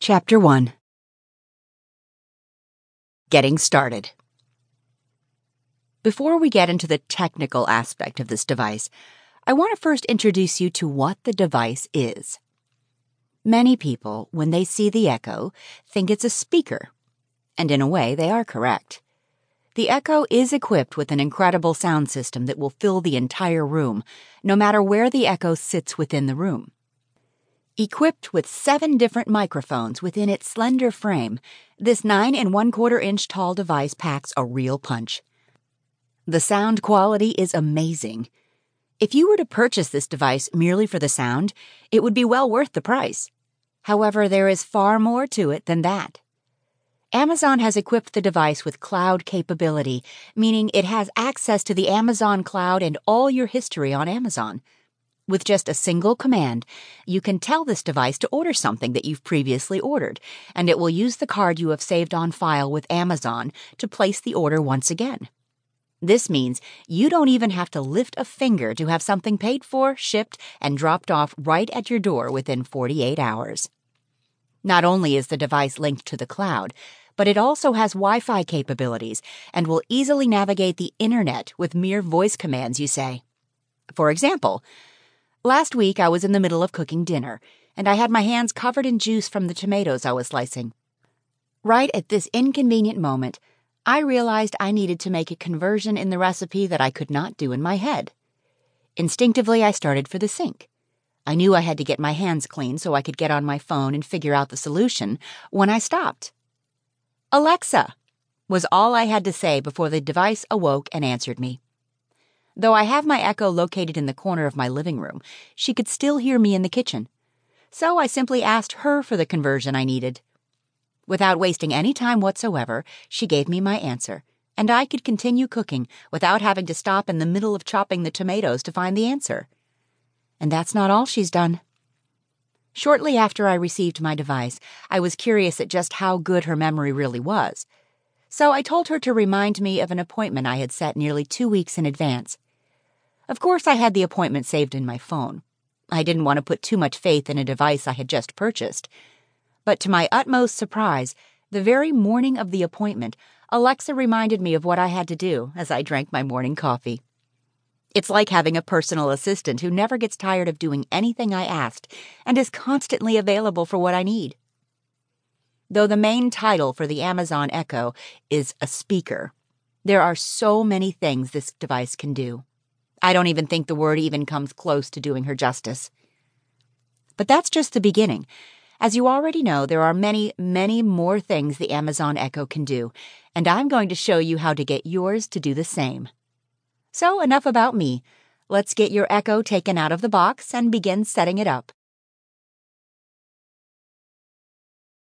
Chapter 1 Getting Started. Before we get into the technical aspect of this device, I want to first introduce you to what the device is. Many people, when they see the Echo, think it's a speaker. And in a way, they are correct. The Echo is equipped with an incredible sound system that will fill the entire room, no matter where the Echo sits within the room. Equipped with seven different microphones within its slender frame, this nine and one quarter inch tall device packs a real punch. The sound quality is amazing. If you were to purchase this device merely for the sound, it would be well worth the price. However, there is far more to it than that. Amazon has equipped the device with cloud capability, meaning it has access to the Amazon cloud and all your history on Amazon. With just a single command, you can tell this device to order something that you've previously ordered, and it will use the card you have saved on file with Amazon to place the order once again. This means you don't even have to lift a finger to have something paid for, shipped, and dropped off right at your door within 48 hours. Not only is the device linked to the cloud, but it also has Wi Fi capabilities and will easily navigate the internet with mere voice commands you say. For example, last week I was in the middle of cooking dinner and I had my hands covered in juice from the tomatoes I was slicing. Right at this inconvenient moment, I realized I needed to make a conversion in the recipe that I could not do in my head. Instinctively, I started for the sink. I knew I had to get my hands clean so I could get on my phone and figure out the solution when I stopped. Alexa was all I had to say before the device awoke and answered me. Though I have my Echo located in the corner of my living room, she could still hear me in the kitchen. So I simply asked her for the conversion I needed. Without wasting any time whatsoever, she gave me my answer, and I could continue cooking without having to stop in the middle of chopping the tomatoes to find the answer. And that's not all she's done. Shortly after I received my device, I was curious at just how good her memory really was. So I told her to remind me of an appointment I had set nearly two weeks in advance. Of course, I had the appointment saved in my phone. I didn't want to put too much faith in a device I had just purchased. But to my utmost surprise, the very morning of the appointment, Alexa reminded me of what I had to do as I drank my morning coffee. It's like having a personal assistant who never gets tired of doing anything I asked and is constantly available for what I need. Though the main title for the Amazon Echo is a speaker, there are so many things this device can do. I don't even think the word even comes close to doing her justice. But that's just the beginning. As you already know, there are many, many more things the Amazon Echo can do, and I'm going to show you how to get yours to do the same. So, enough about me. Let's get your Echo taken out of the box and begin setting it up.